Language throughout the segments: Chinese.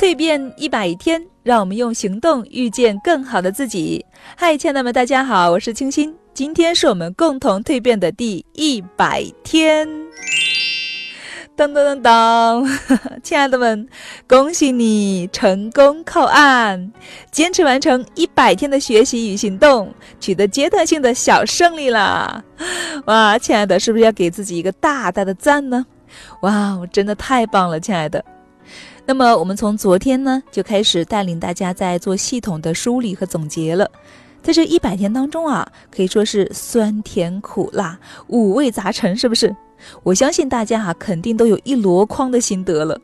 蜕变一百天，让我们用行动遇见更好的自己。嗨，亲爱的们，大家好，我是清新。今天是我们共同蜕变的第一百天。噔噔噔噔，亲爱的们，恭喜你成功靠岸，坚持完成一百天的学习与行动，取得阶段性的小胜利啦！哇，亲爱的，是不是要给自己一个大大的赞呢？哇，我真的太棒了，亲爱的。那么我们从昨天呢就开始带领大家在做系统的梳理和总结了，在这一百天当中啊，可以说是酸甜苦辣五味杂陈，是不是？我相信大家哈肯定都有一箩筐的心得了。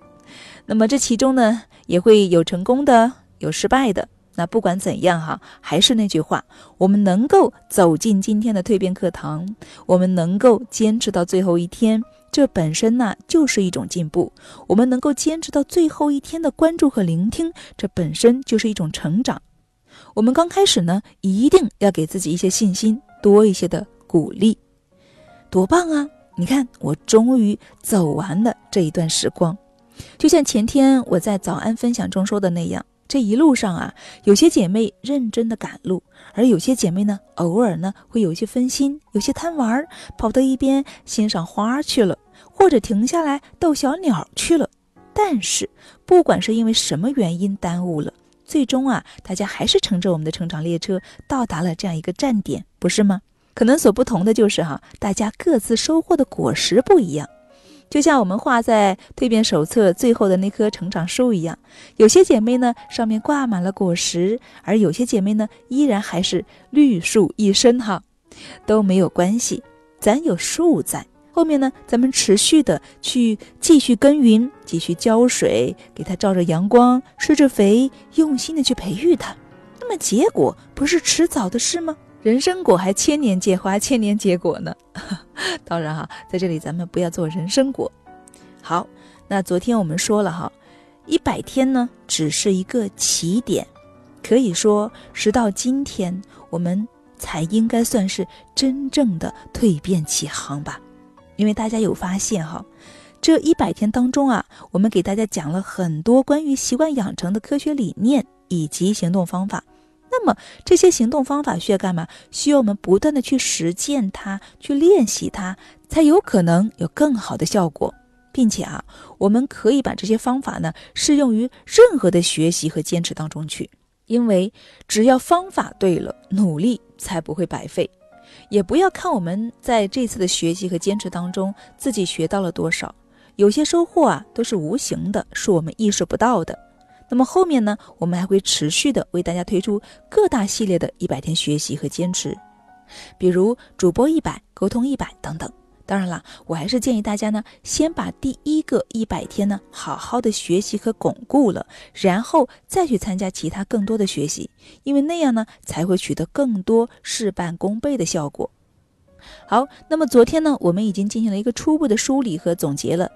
那么这其中呢也会有成功的，有失败的。那不管怎样哈，还是那句话，我们能够走进今天的蜕变课堂，我们能够坚持到最后一天。这本身呢就是一种进步，我们能够坚持到最后一天的关注和聆听，这本身就是一种成长。我们刚开始呢，一定要给自己一些信心，多一些的鼓励，多棒啊！你看，我终于走完了这一段时光，就像前天我在早安分享中说的那样。这一路上啊，有些姐妹认真的赶路，而有些姐妹呢，偶尔呢会有些分心，有些贪玩，跑到一边欣赏花去了，或者停下来逗小鸟去了。但是，不管是因为什么原因耽误了，最终啊，大家还是乘着我们的成长列车到达了这样一个站点，不是吗？可能所不同的就是哈，大家各自收获的果实不一样。就像我们画在蜕变手册最后的那棵成长树一样，有些姐妹呢上面挂满了果实，而有些姐妹呢依然还是绿树一身哈，都没有关系，咱有树在后面呢，咱们持续的去继续耕耘，继续浇水，给它照着阳光，施着肥，用心的去培育它，那么结果不是迟早的事吗？人参果还千年结花，千年结果呢。当然哈，在这里咱们不要做人参果。好，那昨天我们说了哈，一百天呢只是一个起点，可以说直到今天，我们才应该算是真正的蜕变起航吧。因为大家有发现哈，这一百天当中啊，我们给大家讲了很多关于习惯养成的科学理念以及行动方法。那么这些行动方法需要干嘛？需要我们不断的去实践它，去练习它，才有可能有更好的效果，并且啊，我们可以把这些方法呢适用于任何的学习和坚持当中去。因为只要方法对了，努力才不会白费。也不要看我们在这次的学习和坚持当中自己学到了多少，有些收获啊都是无形的，是我们意识不到的。那么后面呢，我们还会持续的为大家推出各大系列的一百天学习和坚持，比如主播一百、沟通一百等等。当然啦，我还是建议大家呢，先把第一个一百天呢好好的学习和巩固了，然后再去参加其他更多的学习，因为那样呢才会取得更多事半功倍的效果。好，那么昨天呢，我们已经进行了一个初步的梳理和总结了。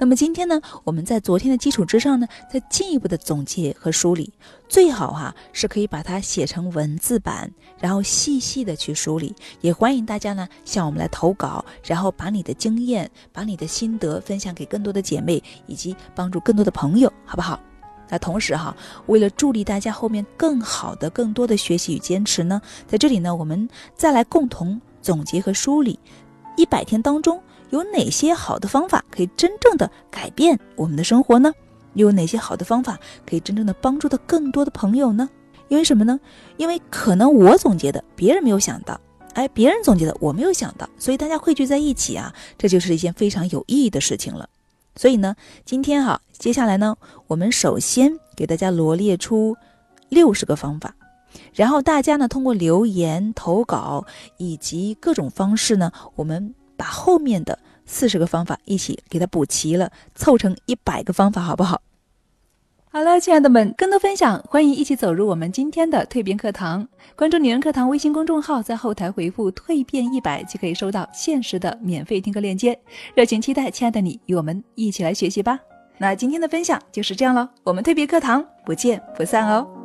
那么今天呢，我们在昨天的基础之上呢，再进一步的总结和梳理，最好哈是可以把它写成文字版，然后细细的去梳理。也欢迎大家呢向我们来投稿，然后把你的经验、把你的心得分享给更多的姐妹，以及帮助更多的朋友，好不好？那同时哈，为了助力大家后面更好的、更多的学习与坚持呢，在这里呢，我们再来共同总结和梳理一百天当中。有哪些好的方法可以真正的改变我们的生活呢？又有哪些好的方法可以真正的帮助到更多的朋友呢？因为什么呢？因为可能我总结的别人没有想到，哎，别人总结的我没有想到，所以大家汇聚在一起啊，这就是一件非常有意义的事情了。所以呢，今天哈，接下来呢，我们首先给大家罗列出六十个方法，然后大家呢通过留言、投稿以及各种方式呢，我们。把后面的四十个方法一起给它补齐了，凑成一百个方法，好不好？好了，亲爱的们，更多分享，欢迎一起走入我们今天的蜕变课堂。关注女人课堂微信公众号，在后台回复“蜕变一百”，就可以收到限时的免费听课链接。热情期待，亲爱的你与我们一起来学习吧。那今天的分享就是这样喽，我们蜕变课堂不见不散哦。